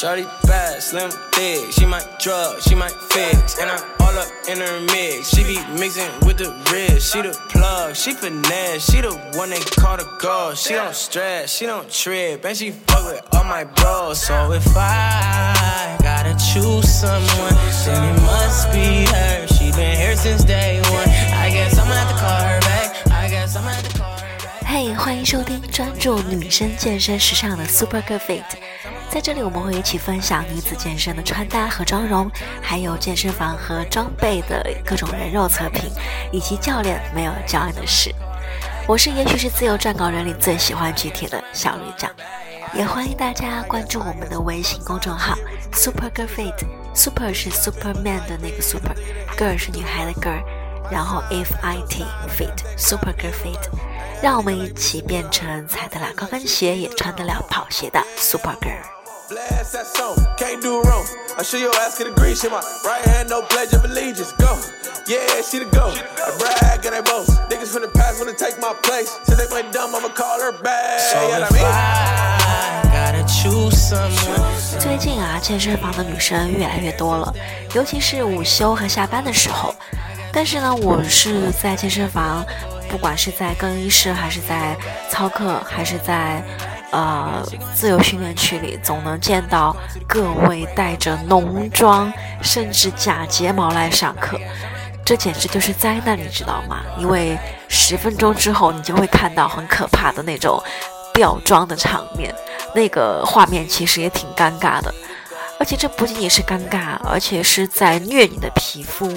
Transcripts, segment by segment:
Shorty bad, slim, thick. She might drug, she might fix. And I'm all up in her mix. She be mixing with the wrist. She the plug, she finesse. She the one they call the girl. She don't stress, she don't trip. And she fuck with all my bros. So if I gotta choose someone, then it must be her. She been here since day one. I guess I'ma have to call her back. I guess I'ma have to. 嘿，欢迎收听专注女生健身时尚的 Super Girl Fit。在这里，我们会一起分享女子健身的穿搭和妆容，还有健身房和装备的各种人肉测评，以及教练没有教你的事。我是也许是自由撰稿人里最喜欢举铁的小旅长，也欢迎大家关注我们的微信公众号 Super Girl Fit，Super 是 Superman 的那个 Super，Girl 是女孩的 Girl，然后 F I T Fit，Super Girl Fit，让我们一起变成踩得了高跟鞋也穿得了跑鞋的 Super Girl。Blast that song, can't do wrong. I show your ass get a green shit, my right hand, no pledge of allegiance. Go, yeah, she the go. I brag and they boast. Niggas from the past wanna take my place. Since they play dumb, I'ma call her back. So yeah, if I gotta choose someone. 最近啊，健身房的女生越来越多了，尤其是午休和下班的时候。但是呢，我是在健身房，不管是在更衣室，还是在操课，还是在呃，自由训练区里总能见到各位带着浓妆，甚至假睫毛来上课，这简直就是灾难，你知道吗？因为十分钟之后，你就会看到很可怕的那种掉妆的场面，那个画面其实也挺尴尬的，而且这不仅仅是尴尬，而且是在虐你的皮肤。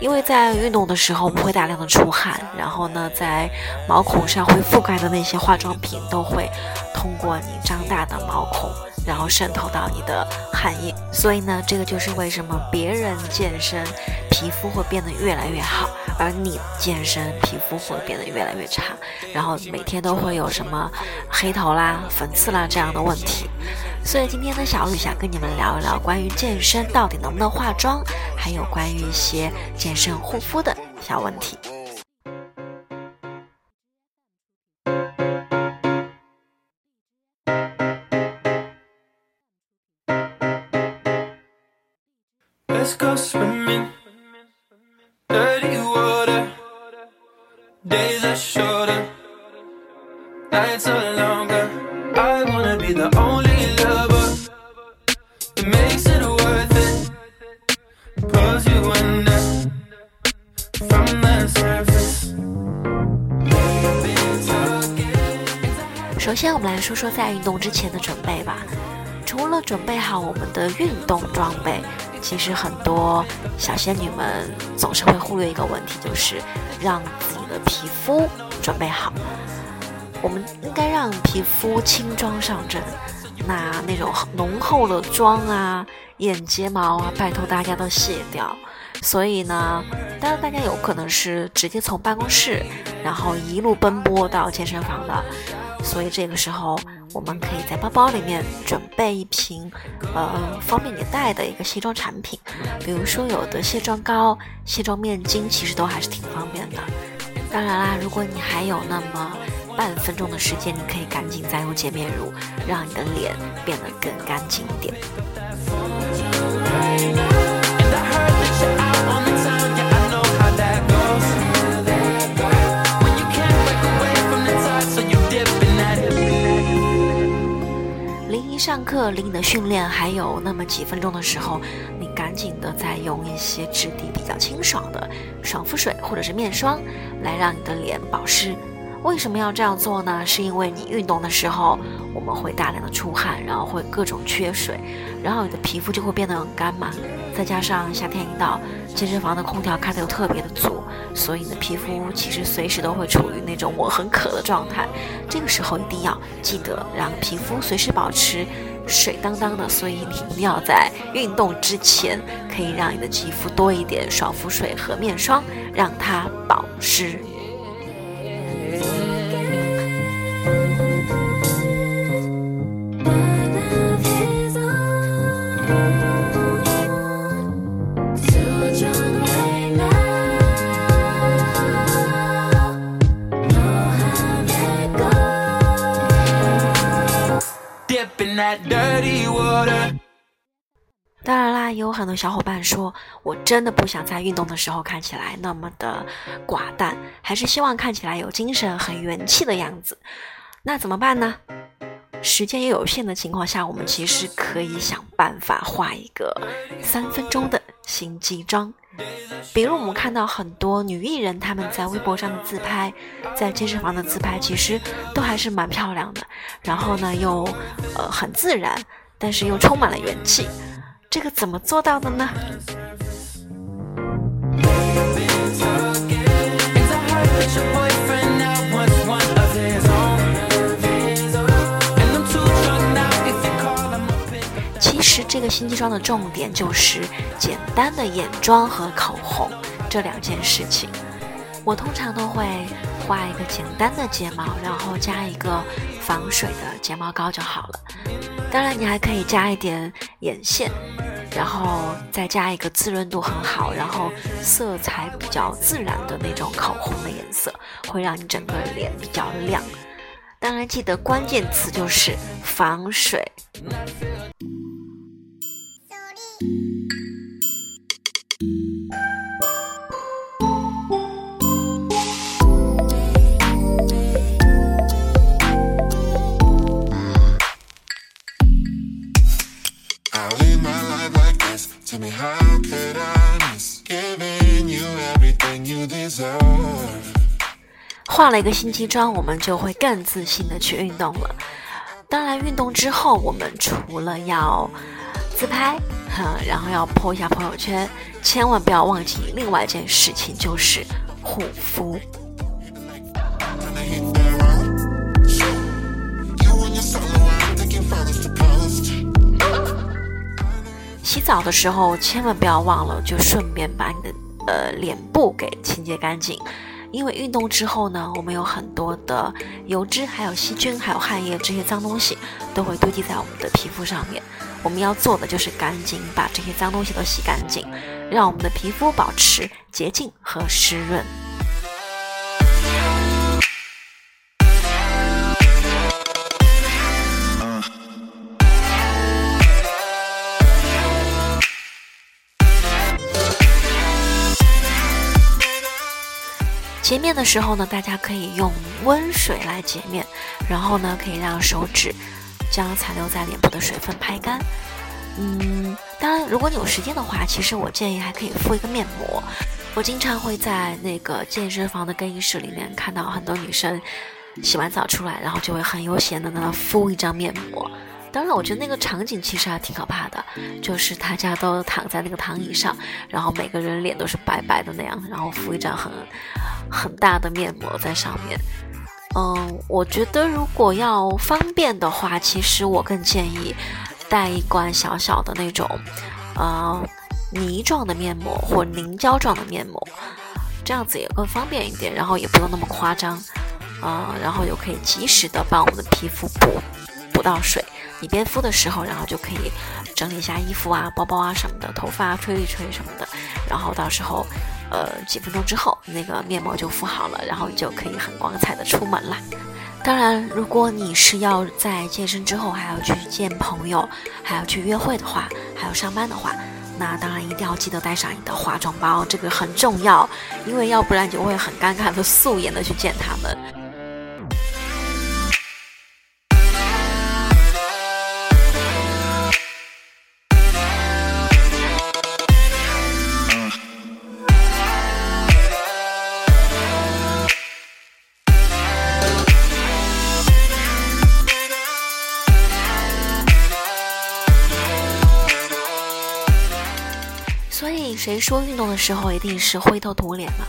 因为在运动的时候，我们会大量的出汗，然后呢，在毛孔上会覆盖的那些化妆品都会通过你张大的毛孔，然后渗透到你的汗液。所以呢，这个就是为什么别人健身皮肤会变得越来越好，而你健身皮肤会变得越来越差，然后每天都会有什么黑头啦、粉刺啦这样的问题。所以今天呢，小雨想跟你们聊一聊关于健身到底能不能化妆，还有关于一些健身护肤的小问题。首先，我们来说说在运动之前的准备吧。除了准备好我们的运动装备，其实很多小仙女们总是会忽略一个问题，就是让自己的皮肤准备好。我们应该让皮肤轻装上阵，那那种浓厚的妆啊、眼睫毛啊，拜托大家都卸掉。所以呢，当然大家有可能是直接从办公室，然后一路奔波到健身房的。所以这个时候，我们可以在包包里面准备一瓶，呃，方便你带的一个卸妆产品，比如说有的卸妆膏、卸妆面巾，其实都还是挺方便的。当然啦，如果你还有那么半分钟的时间，你可以赶紧再用洁面乳，让你的脸变得更干净一点。上课离你的训练还有那么几分钟的时候，你赶紧的再用一些质地比较清爽的爽肤水或者是面霜，来让你的脸保湿。为什么要这样做呢？是因为你运动的时候，我们会大量的出汗，然后会各种缺水，然后你的皮肤就会变得很干嘛。再加上夏天一到，健身房的空调开的又特别的足，所以你的皮肤其实随时都会处于那种我很渴的状态。这个时候一定要记得让皮肤随时保持水当当的，所以你一定要在运动之前，可以让你的肌肤多一点爽肤水和面霜，让它保湿。当然啦，也有很多小伙伴说，我真的不想在运动的时候看起来那么的寡淡，还是希望看起来有精神、很元气的样子。那怎么办呢？时间也有限的情况下，我们其实可以想办法画一个三分钟的心机妆。比如我们看到很多女艺人，她们在微博上的自拍，在健身房的自拍，其实都还是蛮漂亮的。然后呢，又呃很自然，但是又充满了元气。这个怎么做到的呢？其实这个心机妆的重点就是简单的眼妆和口红这两件事情。我通常都会画一个简单的睫毛，然后加一个防水的睫毛膏就好了。当然，你还可以加一点眼线。然后再加一个滋润度很好，然后色彩比较自然的那种口红的颜色，会让你整个脸比较亮。当然，记得关键词就是防水。化了一个心机妆，我们就会更自信的去运动了。当然，运动之后，我们除了要自拍，哼然后要 po 一下朋友圈，千万不要忘记另外一件事情，就是护肤。洗澡的时候，千万不要忘了，就顺便把你的呃脸部给清洁干净。因为运动之后呢，我们有很多的油脂、还有细菌、还有汗液这些脏东西都会堆积在我们的皮肤上面。我们要做的就是赶紧把这些脏东西都洗干净，让我们的皮肤保持洁净和湿润。洁面的时候呢，大家可以用温水来洁面，然后呢，可以让手指将残留在脸部的水分拍干。嗯，当然，如果你有时间的话，其实我建议还可以敷一个面膜。我经常会在那个健身房的更衣室里面看到很多女生洗完澡出来，然后就会很悠闲的呢敷一张面膜。当然，我觉得那个场景其实还挺可怕的，就是大家都躺在那个躺椅上，然后每个人脸都是白白的那样，然后敷一张很很大的面膜在上面。嗯，我觉得如果要方便的话，其实我更建议带一罐小小的那种呃泥状的面膜或凝胶状的面膜，这样子也更方便一点，然后也不用那么夸张啊，然后又可以及时的帮我们的皮肤补补到水。你边敷的时候，然后就可以整理一下衣服啊、包包啊什么的，头发吹一吹什么的，然后到时候，呃，几分钟之后，那个面膜就敷好了，然后就可以很光彩的出门了。当然，如果你是要在健身之后还要去见朋友，还要去约会的话，还要上班的话，那当然一定要记得带上你的化妆包，这个很重要，因为要不然就会很尴尬的素颜的去见他们。谁说运动的时候一定是灰头土脸呢？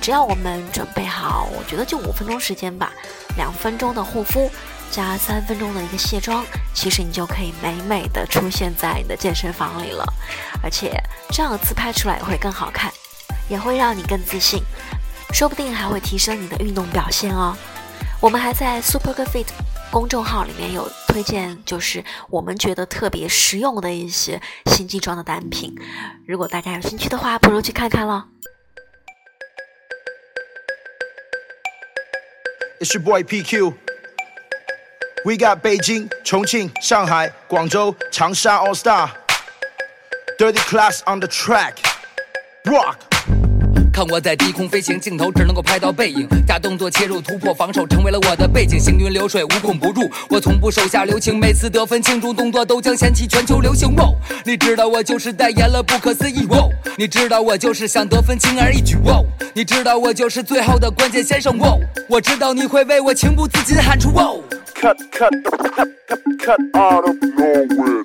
只要我们准备好，我觉得就五分钟时间吧，两分钟的护肤加三分钟的一个卸妆，其实你就可以美美的出现在你的健身房里了。而且这样自拍出来也会更好看，也会让你更自信，说不定还会提升你的运动表现哦。我们还在 Super Good Fit。公众号里面有推荐，就是我们觉得特别实用的一些新机装的单品。如果大家有兴趣的话，不如去看看咯。It's your boy PQ. We got Beijing, Chongqing, Shanghai, Guangzhou, Changsha All Star. Dirty class on the track. Rock. 看我在低空飞行，镜头只能够拍到背影，大动作切入突破防守，成为了我的背景。行云流水，无孔不入，我从不手下留情，每次得分庆祝动作都将掀起全球流行。哦，你知道我就是代言了不可思议。哦，你知道我就是想得分轻而易举。哦，你知道我就是最后的关键先生。哦，我知道你会为我情不自禁喊出。哦，cut cut cut cut cut out of nowhere。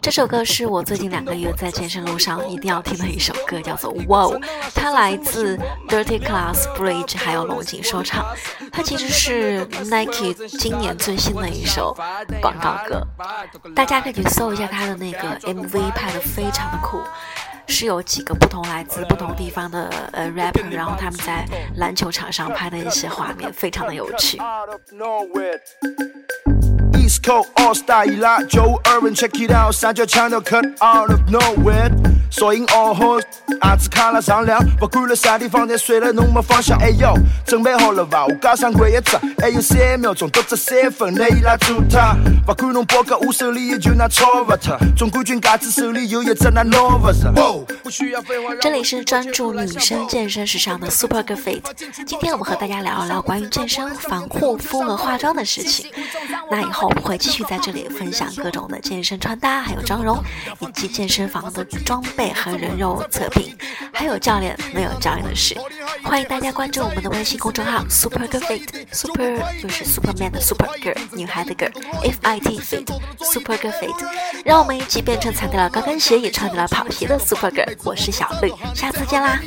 这首歌是我最近两个月在健身路上一定要听的一首歌，叫做《Wow》，它来自 Dirty Class Bridge 还有龙井说唱。它其实是 Nike 今年最新的一首广告歌，大家可以去搜一下它的那个 MV，拍的非常的酷，是有几个不同来自不同地方的呃 rapper，然后他们在篮球场上拍的一些画面，非常的有趣。East Coast All Star 一拉九二 n check it out，三角墙都 cut out of nowhere。索引 all horse，阿兹卡拉上梁，不管了啥地房间睡了弄么方向。哎呦，准备好了吧？我加上过一次，还有三秒钟，都这三分内拉住他。不管侬包个我手里也就拿错不特，总冠军嘎子手里有一只那 Nova。这里是专注女生健身时尚的 Super Girl Fit，今天我们和大家聊一聊关于健身防护肤和化妆的事情。那以后。我们会继续在这里分享各种的健身穿搭，还有妆容，以及健身房的装备和人肉测评，还有教练没有教练的事。欢迎大家关注我们的微信公众号 Super Girl Fit，Super 就是 Superman 的 Super Girl，女孩的 Girl，F I T Fit，Super Girl Fit，让我们一起变成踩得了高跟鞋也穿得了跑鞋的 Super Girl。我是小绿，下次见啦。